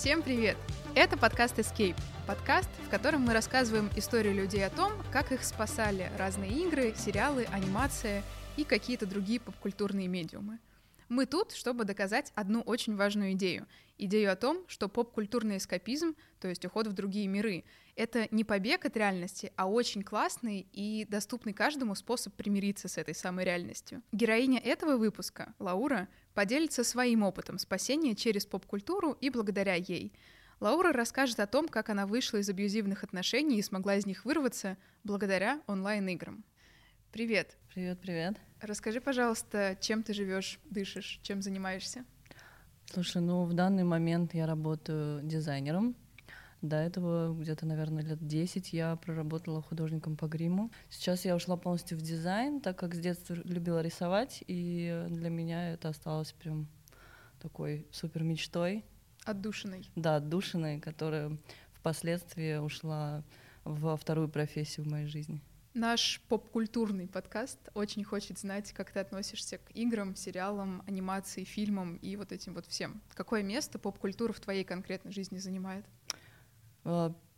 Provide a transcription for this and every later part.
Всем привет! Это подкаст Escape, подкаст, в котором мы рассказываем историю людей о том, как их спасали разные игры, сериалы, анимация и какие-то другие попкультурные медиумы. Мы тут, чтобы доказать одну очень важную идею. Идею о том, что поп-культурный эскапизм, то есть уход в другие миры, это не побег от реальности, а очень классный и доступный каждому способ примириться с этой самой реальностью. Героиня этого выпуска, Лаура, поделится своим опытом спасения через поп-культуру и благодаря ей. Лаура расскажет о том, как она вышла из абьюзивных отношений и смогла из них вырваться благодаря онлайн-играм. Привет. Привет, привет. Расскажи, пожалуйста, чем ты живешь, дышишь, чем занимаешься? Слушай, ну в данный момент я работаю дизайнером. До этого где-то, наверное, лет 10 я проработала художником по гриму. Сейчас я ушла полностью в дизайн, так как с детства любила рисовать, и для меня это осталось прям такой супер мечтой. Отдушиной. Да, отдушиной, которая впоследствии ушла во вторую профессию в моей жизни. Наш поп-культурный подкаст очень хочет знать, как ты относишься к играм, сериалам, анимации, фильмам и вот этим вот всем. Какое место поп-культура в твоей конкретной жизни занимает?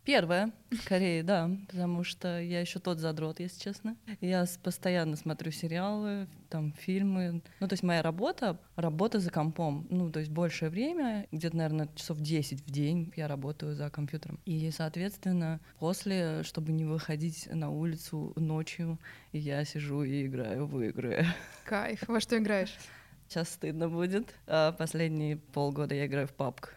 Первое, скорее, да, потому что я еще тот задрот, если честно. Я постоянно смотрю сериалы, там, фильмы. Ну, то есть моя работа — работа за компом. Ну, то есть большее время, где-то, наверное, часов 10 в день я работаю за компьютером. И, соответственно, после, чтобы не выходить на улицу ночью, я сижу и играю в игры. Кайф. Во что играешь? Сейчас стыдно будет. А последние полгода я играю в PUBG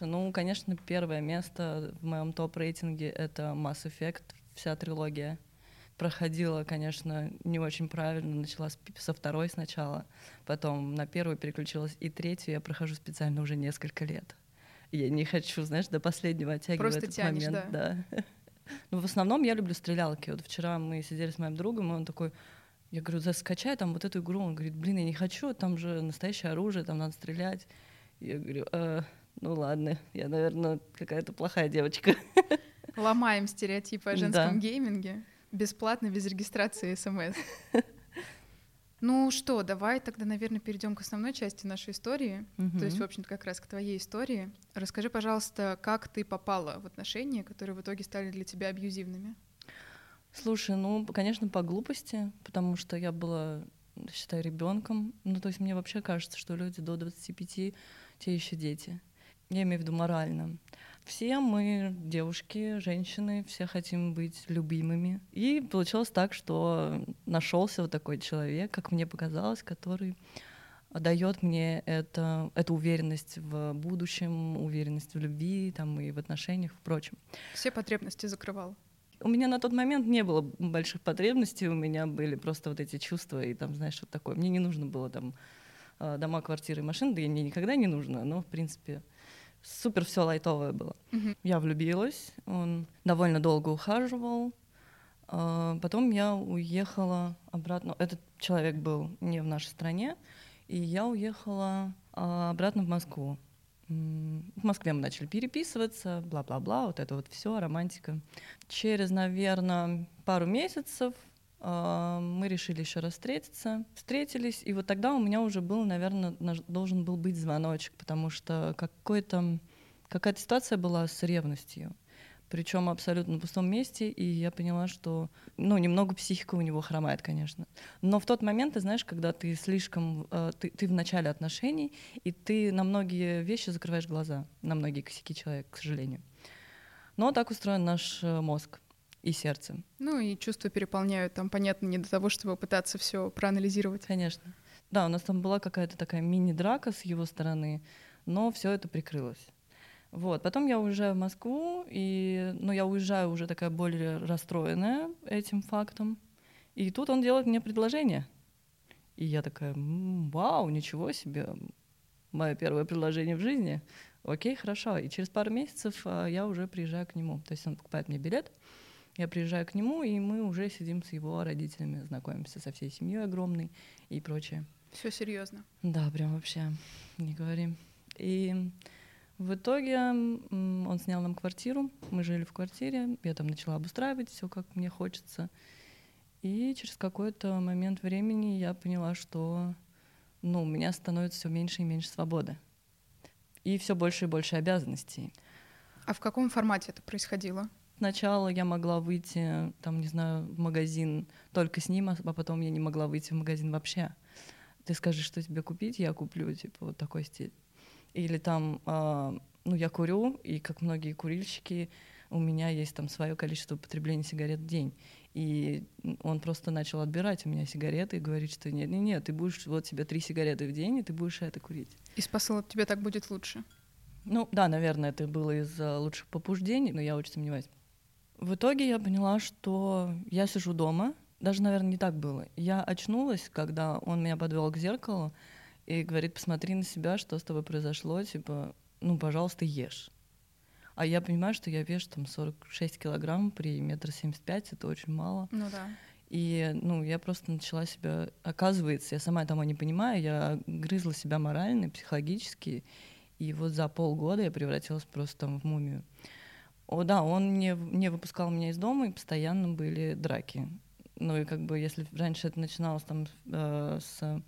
Ну, конечно, первое место в моем топ-рейтинге — это Mass Effect, вся трилогия. Проходила, конечно, не очень правильно, начала со второй сначала, потом на первую переключилась, и третью я прохожу специально уже несколько лет. Я не хочу, знаешь, до последнего оттягивать Просто этот тянешь, момент. да. да. Ну, в основном я люблю стрелялки. Вот вчера мы сидели с моим другом, и он такой, я говорю, да скачай там вот эту игру. Он говорит, блин, я не хочу, там же настоящее оружие, там надо стрелять. Я говорю, э, ну ладно, я, наверное, какая-то плохая девочка. Ломаем стереотипы о женском Да. гейминге. Бесплатно, без регистрации смс. Ну что, давай тогда, наверное, перейдем к основной части нашей истории. То есть, в общем-то, как раз к твоей истории. Расскажи, пожалуйста, как ты попала в отношения, которые в итоге стали для тебя абьюзивными? Слушай, ну, конечно, по глупости, потому что я была, считай, ребенком. Ну, то есть мне вообще кажется, что люди до 25 те еще дети. Я имею в виду морально. Все мы, девушки, женщины, все хотим быть любимыми. И получилось так, что нашелся вот такой человек, как мне показалось, который дает мне это, эту уверенность в будущем, уверенность в любви там, и в отношениях, впрочем. Все потребности закрывал. У меня на тот момент не было больших потребностей, у меня были просто вот эти чувства и там, знаешь, вот такое. Мне не нужно было там э, дома, квартиры, машины, да и мне никогда не нужно, но, в принципе, супер все лайтовое было. Мгм. Я влюбилась, он довольно долго ухаживал, а, потом я уехала обратно. Этот человек был не в нашей стране, и я уехала а, обратно в Москву. В Москве мы начали переписываться, бла-бла-бла, вот это вот все, романтика. Через, наверное, пару месяцев мы решили еще раз встретиться. Встретились, и вот тогда у меня уже был, наверное, должен был быть звоночек, потому что какой-то какая-то ситуация была с ревностью. Причем абсолютно на пустом месте, и я поняла, что, ну, немного психика у него хромает, конечно. Но в тот момент, ты знаешь, когда ты слишком, э, ты, ты в начале отношений, и ты на многие вещи закрываешь глаза, на многие косяки человека, к сожалению. Но так устроен наш э, мозг и сердце. Ну и чувства переполняют, там, понятно, не до того, чтобы пытаться все проанализировать. Конечно. Да, у нас там была какая-то такая мини-драка с его стороны, но все это прикрылось. Вот. Потом я уезжаю в Москву, и, ну, я уезжаю уже такая более расстроенная этим фактом. И тут он делает мне предложение. И я такая, «М, вау, ничего себе, мое первое предложение в жизни. Окей, хорошо. И через пару месяцев а, я уже приезжаю к нему. То есть он покупает мне билет, я приезжаю к нему, и мы уже сидим с его родителями, знакомимся со всей семьей огромной и прочее. Все серьезно. Да, прям вообще, не говори. И в итоге он снял нам квартиру, мы жили в квартире, я там начала обустраивать все, как мне хочется. И через какой-то момент времени я поняла, что ну, у меня становится все меньше и меньше свободы. и все больше и больше обязанностей. А в каком формате это происходило? Сначала я могла выйти, там, не знаю, в магазин только с ним, а потом я не могла выйти в магазин вообще. Ты скажешь, что тебе купить, я куплю, типа, вот такой стиль. Или там, э, ну, я курю, и как многие курильщики, у меня есть там свое количество потребления сигарет в день. И он просто начал отбирать у меня сигареты и говорит, что нет, нет, нет, ты будешь, вот тебе три сигареты в день, и ты будешь это курить. И спасал тебе так будет лучше? Ну да, наверное, это было из лучших побуждений, но я очень сомневаюсь. В итоге я поняла, что я сижу дома, даже, наверное, не так было. Я очнулась, когда он меня подвел к зеркалу и говорит, посмотри на себя, что с тобой произошло, типа, ну, пожалуйста, ешь. А я понимаю, что я вешу там 46 килограмм при метр семьдесят пять, это очень мало. Ну да. И, ну, я просто начала себя... Оказывается, я сама этого не понимаю, я грызла себя морально, психологически, и вот за полгода я превратилась просто там в мумию. О, да, он не, не выпускал меня из дома, и постоянно были драки. Ну и как бы, если раньше это начиналось там э, с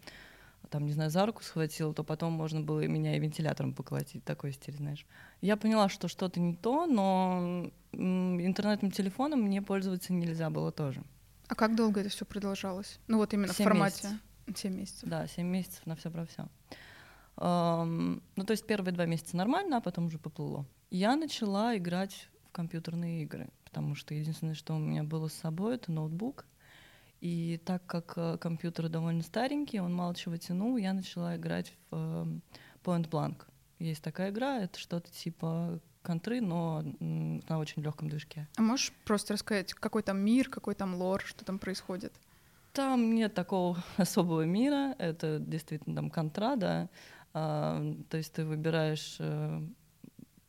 там, не знаю, за руку схватил, то потом можно было меня и вентилятором поколотить, такой стиль, знаешь. Я поняла, что что-то не то, но интернетным телефоном мне пользоваться нельзя было тоже. А как долго это все продолжалось? Ну вот именно в формате. Семь месяцев. Да, семь месяцев на все про все. Ну, то есть первые два месяца нормально, а потом уже поплыло. Я начала играть в компьютерные игры, потому что единственное, что у меня было с собой, это ноутбук. И так как э, компьютер довольно старенький, он мало чего тянул, я начала играть в э, Point Blank. Есть такая игра, это что-то типа контры, но на очень легком движке. А можешь просто рассказать, какой там мир, какой там лор, что там происходит? Там нет такого особого мира, это действительно там контра, да. А, то есть ты выбираешь э,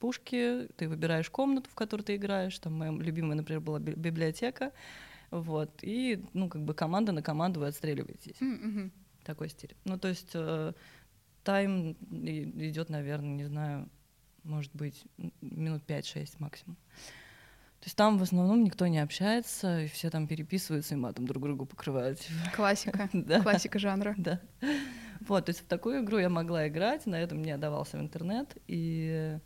пушки, ты выбираешь комнату, в которой ты играешь. Там моя любимая, например, была библиотека. Вот. И, ну, как бы команда на команду вы отстреливаетесь. Mm-hmm. Такой стиль. Ну, то есть э, тайм идет, наверное, не знаю, может быть, минут 5-6 максимум. То есть там в основном никто не общается, и все там переписываются и матом друг другу покрывают. Классика. да. Классика жанра. Да. Вот, то есть в такую игру я могла играть, на этом мне отдавался в интернет, и...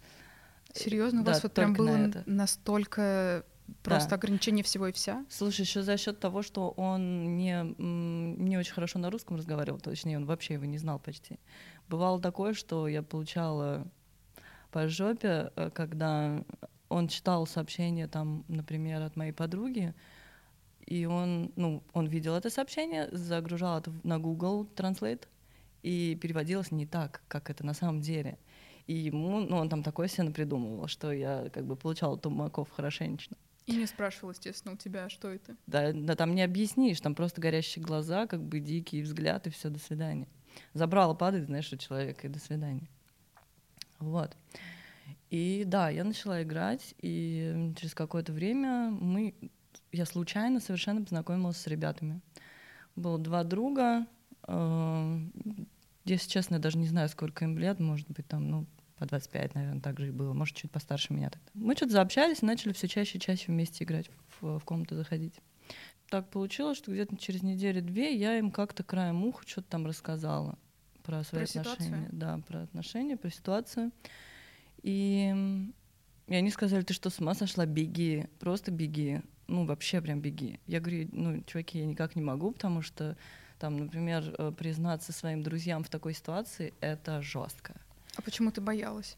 Серьезно, у вас вот прям было на настолько Просто да. ограничение всего и вся. Слушай, еще за счет того, что он не, не очень хорошо на русском разговаривал, точнее, он вообще его не знал почти. Бывало такое, что я получала по жопе, э, когда он читал сообщение, там, например, от моей подруги, и он, ну, он видел это сообщение, загружал это на Google Translate, и переводилось не так, как это на самом деле. И ему, ну, он там такое себе придумывал, что я как бы получала тумаков хорошенечно. И не спрашивал, естественно, у тебя, что это? Да, да, там не объяснишь, там просто горящие глаза, как бы дикий взгляд, и все, до свидания. Забрала, падает, знаешь, у человека, и до свидания. Вот. И да, я начала играть, и через какое-то время мы, я случайно совершенно познакомилась с ребятами. Было два друга, э, если честно, я даже не знаю, сколько им лет, может быть, там, ну, по 25, наверное, так же и было, может, чуть постарше меня тогда. Мы что-то заобщались и начали все чаще и чаще вместе играть, в, в комнату заходить. Так получилось, что где-то через неделю-две я им как-то краем уха что-то там рассказала про свои про отношения. Ситуацию? Да, про отношения, про ситуацию. И, и они сказали, ты что, с ума сошла? Беги, просто беги. Ну, вообще прям беги. Я говорю, ну, чуваки, я никак не могу, потому что там, например, э, признаться своим друзьям в такой ситуации — это жестко. А почему ты боялась?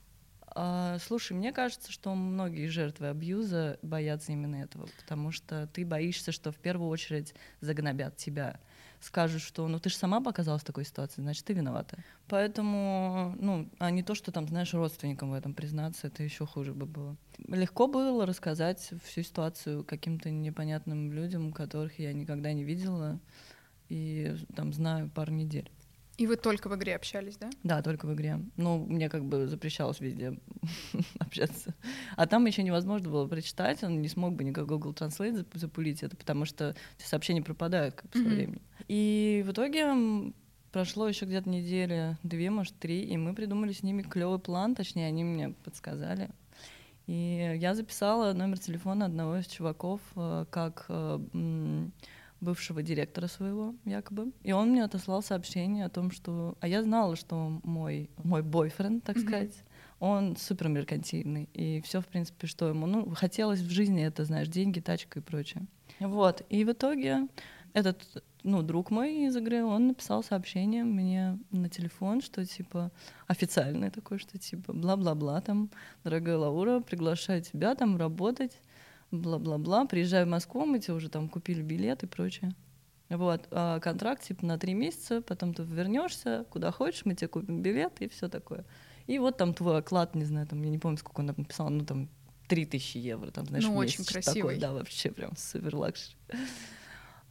А, слушай, мне кажется, что многие жертвы абьюза боятся именно этого, потому что ты боишься, что в первую очередь загнобят тебя, скажут, что ну ты же сама показалась в такой ситуации, значит ты виновата. Поэтому, ну, а не то, что там, знаешь, родственникам в этом признаться, это еще хуже бы было. Легко было рассказать всю ситуацию каким-то непонятным людям, которых я никогда не видела и там знаю пару недель. И вы только в игре общались, да? Да, только в игре. Ну, мне как бы запрещалось везде общаться. А там еще невозможно было прочитать, он не смог бы никак Google Translate запулить это, потому что сообщения пропадают как бы со временем. И в итоге прошло еще где-то недели, две, может, три, и мы придумали с ними клевый план, точнее, они мне подсказали. И я записала номер телефона одного из чуваков э, как э, бывшего директора своего, якобы. И он мне отослал сообщение о том, что... А я знала, что мой, мой бойфренд, так mm-hmm. сказать, он супер меркантильный. И все, в принципе, что ему, ну, хотелось в жизни, это, знаешь, деньги, тачка и прочее. Вот. И в итоге этот, ну, друг мой из игры, он написал сообщение мне на телефон, что, типа, официальное такое, что, типа, бла-бла-бла, там, дорогая Лаура, приглашаю тебя там работать, бла-бла-бла, приезжай в Москву, мы тебе уже там купили билет и прочее. Вот, а контракт типа на три месяца, потом ты вернешься, куда хочешь, мы тебе купим билет и все такое. И вот там твой оклад, не знаю, там, я не помню, сколько он написал, ну там 3000 евро, там, знаешь, ну, очень красивый. Такой, да, вообще прям супер luxury.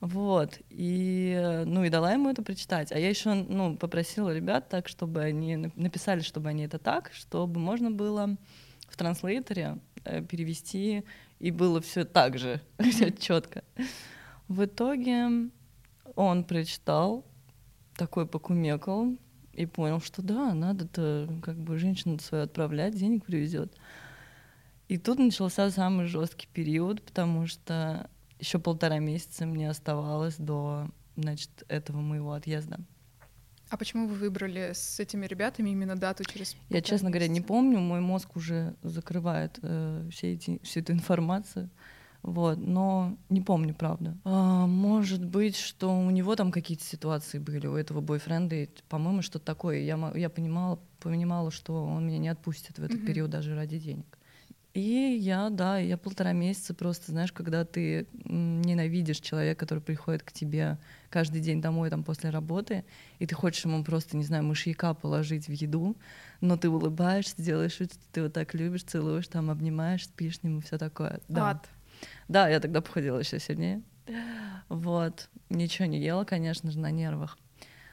Вот, и, ну, и дала ему это прочитать. А я еще, ну, попросила ребят так, чтобы они написали, чтобы они это так, чтобы можно было в транслейтере э, перевести, и было все так же, все четко. В итоге он прочитал, такой покумекал и понял, что да, надо-то как бы женщину свою отправлять, денег привезет. И тут начался самый жесткий период, потому что еще полтора месяца мне оставалось до значит, этого моего отъезда. А почему вы выбрали с этими ребятами именно дату через? Я, честно говоря, не помню. Мой мозг уже закрывает э, все эти, всю эту информацию. Вот, но не помню, правда. А, может быть, что у него там какие-то ситуации были, у этого бойфренда, и, по-моему, что-то такое. Я, я понимала, понимала, что он меня не отпустит в этот mm-hmm. период даже ради денег. И я, да, я полтора месяца просто, знаешь, когда ты ненавидишь человека, который приходит к тебе каждый день домой там после работы, и ты хочешь ему просто, не знаю, мышьяка положить в еду, но ты улыбаешься, делаешь что ты его так любишь, целуешь, там обнимаешь, спишь с ним и все такое. Да. Ад. Да, я тогда походила еще сильнее. Вот. Ничего не ела, конечно же, на нервах.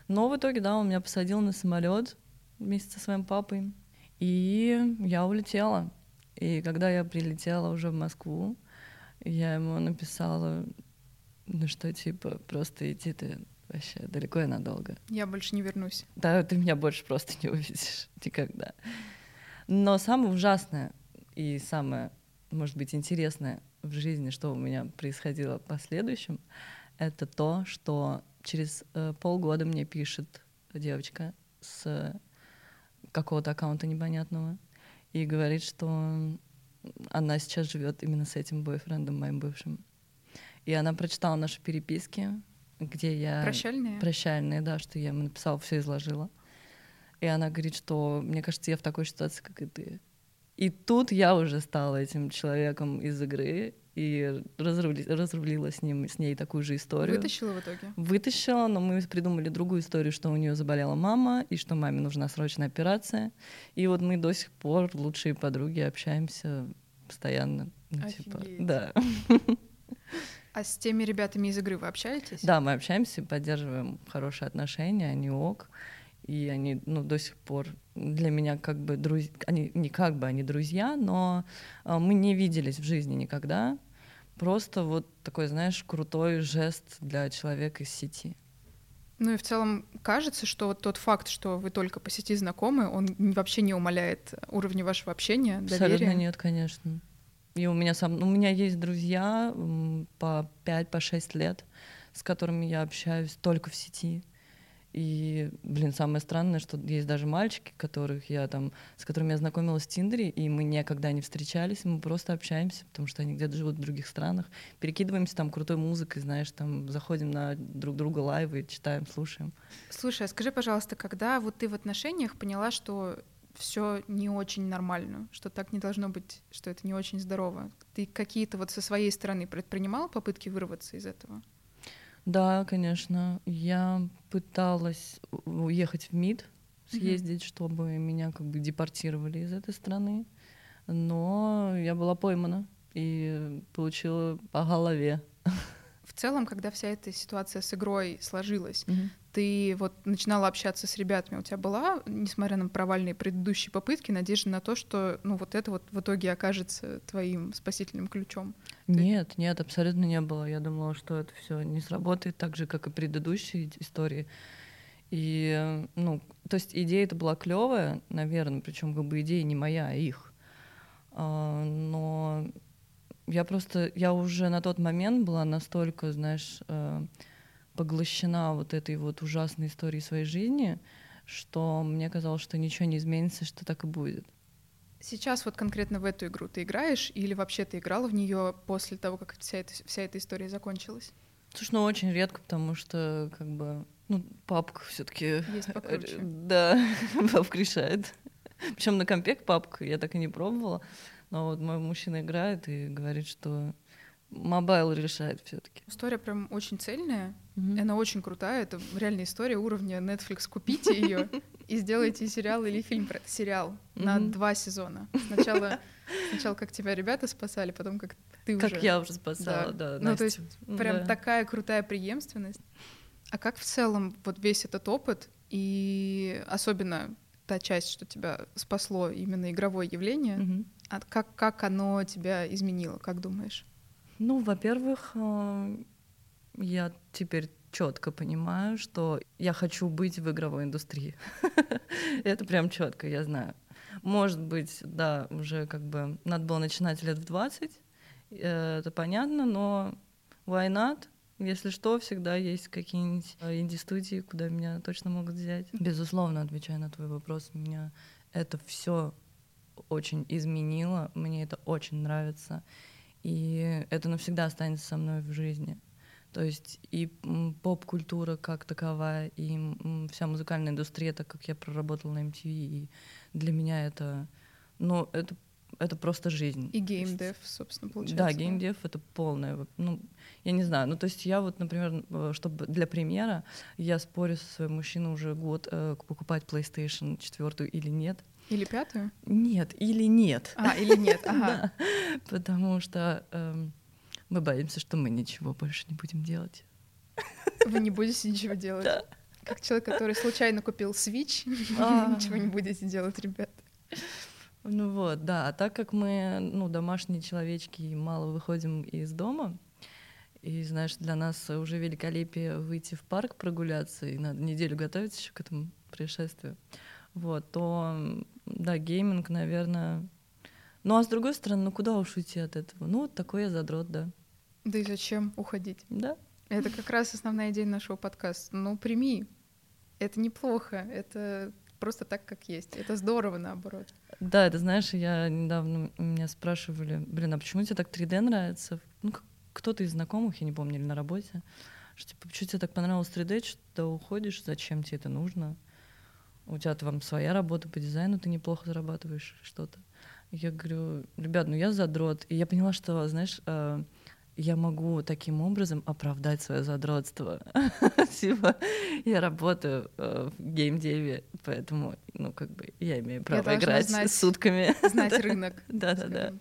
Но в итоге, да, он меня посадил на самолет вместе со своим папой. И я улетела. И когда я прилетела уже в Москву, я ему написала, ну что, типа, просто иди ты вообще далеко и надолго. Я больше не вернусь. Да, ты меня больше просто не увидишь никогда. Но самое ужасное и самое, может быть, интересное в жизни, что у меня происходило в последующем, это то, что через э, полгода мне пишет девочка с какого-то аккаунта непонятного и говорит, что она сейчас живет именно с этим бойфрендом моим бывшим. И она прочитала наши переписки, где я... Прощальные? Прощальные, да, что я ему написала, все изложила. И она говорит, что мне кажется, я в такой ситуации, как и ты. И тут я уже стала этим человеком из игры и разрули, разрулила с ним, с ней такую же историю. Вытащила в итоге? Вытащила, но мы придумали другую историю, что у нее заболела мама, и что маме нужна срочная операция. И вот мы до сих пор лучшие подруги, общаемся постоянно. Ну, типа, да. А с теми ребятами из игры вы общаетесь? Да, мы общаемся, поддерживаем хорошие отношения, они ок и они ну, до сих пор для меня как бы друзья, они не как бы они друзья, но э, мы не виделись в жизни никогда. Просто вот такой, знаешь, крутой жест для человека из сети. Ну и в целом кажется, что вот тот факт, что вы только по сети знакомы, он вообще не умаляет уровня вашего общения, доверия? Абсолютно нет, конечно. И у меня сам, у меня есть друзья по 5-6 по лет, с которыми я общаюсь только в сети. И, блин, самое странное, что есть даже мальчики, которых я там, с которыми я знакомилась в Тиндере, и мы никогда не встречались, мы просто общаемся, потому что они где-то живут в других странах, перекидываемся там крутой музыкой, знаешь, там заходим на друг друга лайвы, читаем, слушаем. Слушай, а скажи, пожалуйста, когда вот ты в отношениях поняла, что все не очень нормально, что так не должно быть, что это не очень здорово. Ты какие-то вот со своей стороны предпринимал попытки вырваться из этого? Да, конечно. Я пыталась уехать в МИД, съездить, mm-hmm. чтобы меня как бы депортировали из этой страны. Но я была поймана и получила по голове. В целом, когда вся эта ситуация с игрой сложилась, mm-hmm ты вот начинала общаться с ребятами, у тебя была, несмотря на провальные предыдущие попытки, надежда на то, что ну вот это вот в итоге окажется твоим спасительным ключом? Нет, ты... нет, абсолютно не было. Я думала, что это все не сработает так же, как и предыдущие истории. И, ну, то есть идея это была клевая, наверное, причем как бы идея не моя, а их. А, но я просто, я уже на тот момент была настолько, знаешь, э, поглощена вот этой вот ужасной историей своей жизни, что мне казалось, что ничего не изменится, что так и будет. Сейчас вот конкретно в эту игру ты играешь или вообще ты играла в нее после того, как вся эта, вся эта история закончилась? Слушай, ну очень редко, потому что как бы ну, PUBG все-таки. Есть покруче. Да, PUBG решает. Причем на компе PUBG я так и не пробовала. Но вот мой мужчина играет и говорит, что mobile решает все-таки. История прям очень цельная. Mm-hmm. Она очень крутая. Это реальная история уровня Netflix. Купите ее и сделайте сериал или фильм про. Сериал на два сезона. Сначала, сначала как тебя ребята спасали, потом как ты уже. Как я уже спасала, да. ну, то есть прям такая крутая преемственность. А как в целом вот весь этот опыт и особенно та часть, что тебя спасло именно игровое явление. А как, как оно тебя изменило, как думаешь? Ну, во-первых, э, я теперь четко понимаю, что я хочу быть в игровой индустрии. Это прям четко, я знаю. Может быть, да, уже как бы надо было начинать лет в 20, э, это понятно, но why not? Если что, всегда есть какие-нибудь э, инди-студии, куда меня точно могут взять. Безусловно, отвечая на твой вопрос, меня это все очень изменило, мне это очень нравится, и это навсегда останется со мной в жизни. То есть и поп-культура как таковая, и вся музыкальная индустрия, так как я проработала на MTV, и для меня это, ну, это это просто жизнь. И геймдев, собственно, получается. Да, геймдев это полное, ну, я не знаю, ну, то есть я вот, например, э, чтобы для примера, я спорю со своим мужчиной уже год, э, покупать PlayStation 4 или нет. Или пятую? Нет, или нет. А, или нет, ага. Потому что э, мы боимся, что мы ничего больше не будем делать. Вы не будете ничего делать? Да. Как человек, который случайно купил Switch, а. ничего не будете делать, ребят. Ну вот, да. А так как мы, ну, домашние человечки и мало выходим из дома, и, знаешь, для нас уже великолепие выйти в парк прогуляться, и надо неделю готовиться еще к этому происшествию, вот, то, да, гейминг, наверное... Ну, а с другой стороны, ну, куда уж уйти от этого? Ну, вот такой я задрот, да. Да и зачем уходить? Да. Это как раз основная идея нашего подкаста. Ну, прими. Это неплохо. Это просто так, как есть. Это здорово, наоборот. Да, это знаешь, я недавно меня спрашивали, блин, а почему тебе так 3D нравится? Ну, кто-то из знакомых, я не помню, или на работе, что типа, почему тебе так понравилось 3D, что ты уходишь, зачем тебе это нужно? У тебя там своя работа по дизайну, ты неплохо зарабатываешь что-то. Я говорю, ребят, ну я задрот. И я поняла, что, знаешь, э, я могу таким образом оправдать свое задротство. типа, я работаю э, в геймдеве, поэтому, ну, как бы, я имею право я играть знать, сутками. Знать рынок. Да-да-да.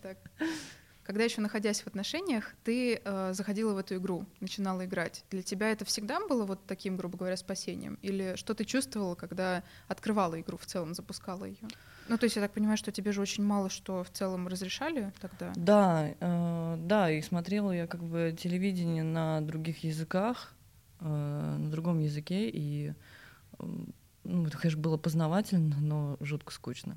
Когда еще находясь в отношениях, ты э, заходила в эту игру, начинала играть. Для тебя это всегда было вот таким, грубо говоря, спасением? Или что ты чувствовала, когда открывала игру в целом, запускала ее? Ну, то есть я так понимаю, что тебе же очень мало что в целом разрешали тогда? Да, э, да, и смотрела я как бы телевидение на других языках, э, на другом языке, и э, ну, это, конечно, было познавательно, но жутко скучно.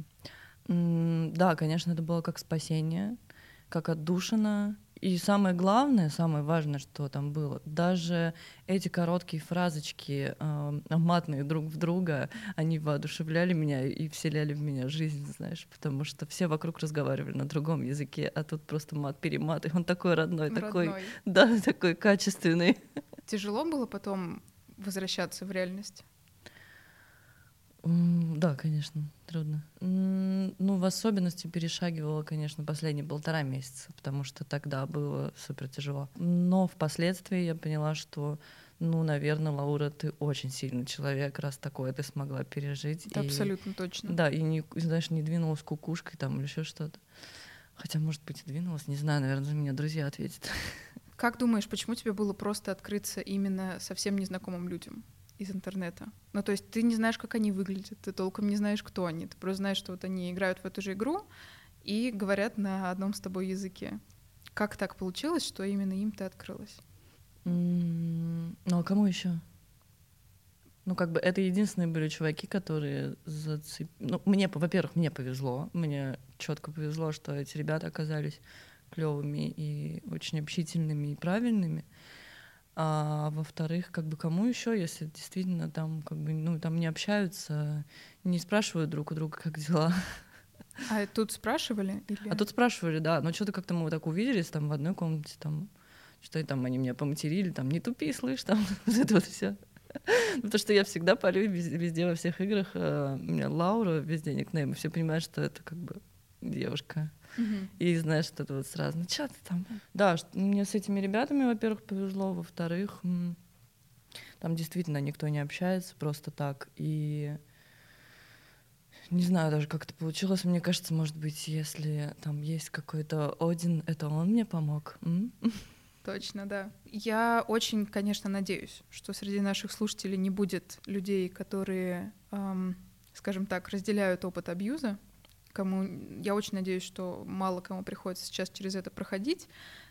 Да, конечно, это было как спасение, как отдушина. И самое главное, самое важное, что там было, даже эти короткие фразочки, э, матные друг в друга, они воодушевляли меня и вселяли в меня жизнь, знаешь, потому что все вокруг разговаривали на другом языке, а тут просто мат-перемат, и он такой родной, родной, такой, да, такой качественный. Тяжело было потом возвращаться в реальность? Да, конечно, трудно. Ну, в особенности перешагивала, конечно, последние полтора месяца, потому что тогда было супер тяжело. Но впоследствии я поняла, что, ну, наверное, Лаура, ты очень сильный человек, раз такое ты смогла пережить. Это и, абсолютно точно. Да, и, не, знаешь, не двинулась кукушкой там или еще что-то. Хотя, может быть, и двинулась, не знаю, наверное, за меня друзья ответят. Как думаешь, почему тебе было просто открыться именно совсем незнакомым людям? Из интернета. Ну, то есть ты не знаешь, как они выглядят, ты толком не знаешь, кто они. Ты просто знаешь, что вот они играют в эту же игру и говорят на одном с тобой языке. Как так получилось, что именно им ты открылась? Mm, ну, а кому еще? Ну, как бы это единственные были чуваки, которые зацеп... Ну, мне, во-первых, мне повезло. Мне четко повезло, что эти ребята оказались клевыми и очень общительными и правильными. А во-вторых, как бы кому еще, если действительно там как бы ну там не общаются, не спрашивают друг у друга, как дела. А тут спрашивали? Или... А тут спрашивали, да. Но что-то как-то мы вот так увиделись там в одной комнате, там что там они меня поматерили, там не тупи, слышь, там вот это вот все. Потому что я всегда парю везде, везде во всех играх. Э, у меня Лаура везде никнейм, и все понимают, что это как бы девушка. Мгм. И знаешь, что это вот сразу, ну что ты там? Да, что- мне с этими ребятами, во-первых, повезло, во-вторых, там действительно никто не общается просто так. И не знаю даже, как это получилось. Мне кажется, может быть, если там есть какой-то Один, это он мне помог. м? Точно, да. Я очень, конечно, надеюсь, что среди наших слушателей не будет людей, которые, эм, скажем так, разделяют опыт абьюза. Кому я очень надеюсь, что мало кому приходится сейчас через это проходить.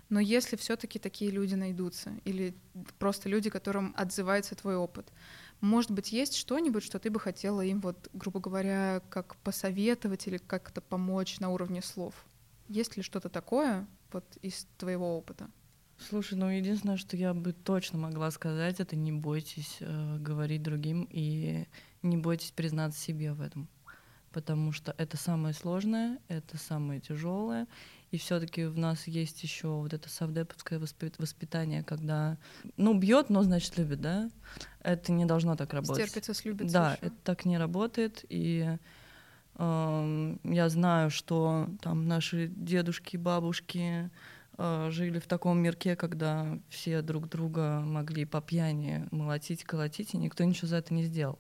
Но если все-таки такие люди найдутся, или просто люди, которым отзывается твой опыт, может быть, есть что-нибудь, что ты бы хотела им, вот, грубо говоря, как посоветовать или как-то помочь на уровне слов? Есть ли что-то такое вот из твоего опыта? Слушай, ну единственное, что я бы точно могла сказать, это не бойтесь э, говорить другим и не бойтесь признаться себе в этом. Потому что это самое сложное, это самое тяжелое. И все-таки в нас есть еще вот это совдеповское воспи- воспитание, когда, ну, бьет, но значит любит, да? Это не должно так работать. Стерпится, слюбится. Да, ещё. это так не работает. И эм, я знаю, что там наши дедушки, бабушки э, жили в таком мирке, когда все друг друга могли по пьяни молотить, колотить, и никто ничего за это не сделал.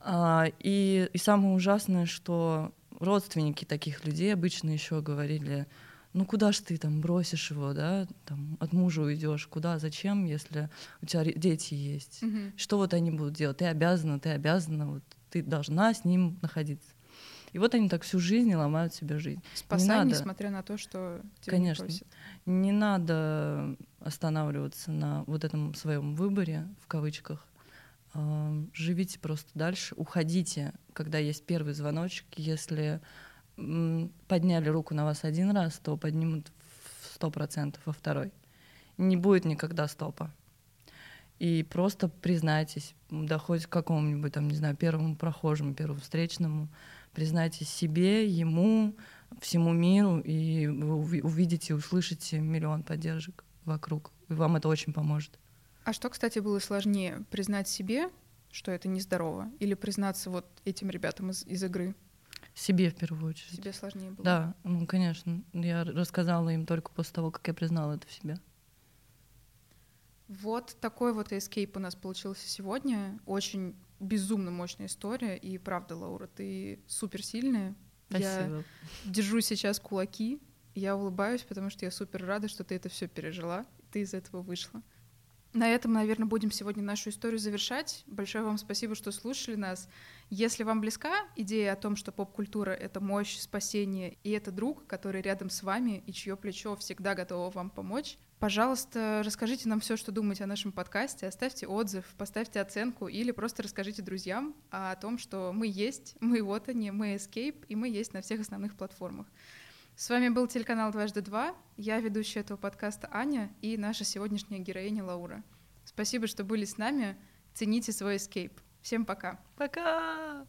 А, и, и самое ужасное, что родственники таких людей обычно еще говорили, ну куда ж ты там бросишь его, да, там от мужа уйдешь, куда, зачем, если у тебя дети есть? Мгм. Что вот они будут делать? Ты обязана, ты обязана, вот ты должна с ним находиться. И вот они так всю жизнь ломают себе жизнь. Спасай, надо. несмотря на то, что тебя Конечно. не просят. Не надо останавливаться на вот этом своем выборе, в кавычках. Живите просто дальше, уходите, когда есть первый звоночек. Если подняли руку на вас один раз, то поднимут сто процентов во второй. Не будет никогда стопа. И просто признайтесь, да хоть какому-нибудь, там, не знаю, первому прохожему, первому встречному, признайтесь себе, ему, всему миру, и вы уви- увидите, услышите миллион поддержек вокруг. И вам это очень поможет. А что, кстати, было сложнее? Признать себе, что это нездорово, или признаться вот этим ребятам из, из игры? Себе в первую очередь. Себе сложнее было? Да, ну, конечно. Я рассказала им только после того, как я признала это в себе. Вот такой вот эскейп у нас получился сегодня. Очень безумно мощная история. И правда, Лаура, ты супер сильная. Я Спасибо. держу сейчас кулаки. Я улыбаюсь, потому что я супер рада, что ты это все пережила. Ты из этого вышла. На этом, наверное, будем сегодня нашу историю завершать. Большое вам спасибо, что слушали нас. Если вам близка идея о том, что поп-культура — это мощь, спасение, и это друг, который рядом с вами и чье плечо всегда готово вам помочь, пожалуйста, расскажите нам все, что думаете о нашем подкасте, оставьте отзыв, поставьте оценку или просто расскажите друзьям о том, что мы есть, мы вот они, мы Escape, и мы есть на всех основных платформах. С вами был телеканал «Дважды два». Я ведущая этого подкаста Аня и наша сегодняшняя героиня Лаура. Спасибо, что были с нами. Цените свой эскейп. Всем пока. Пока!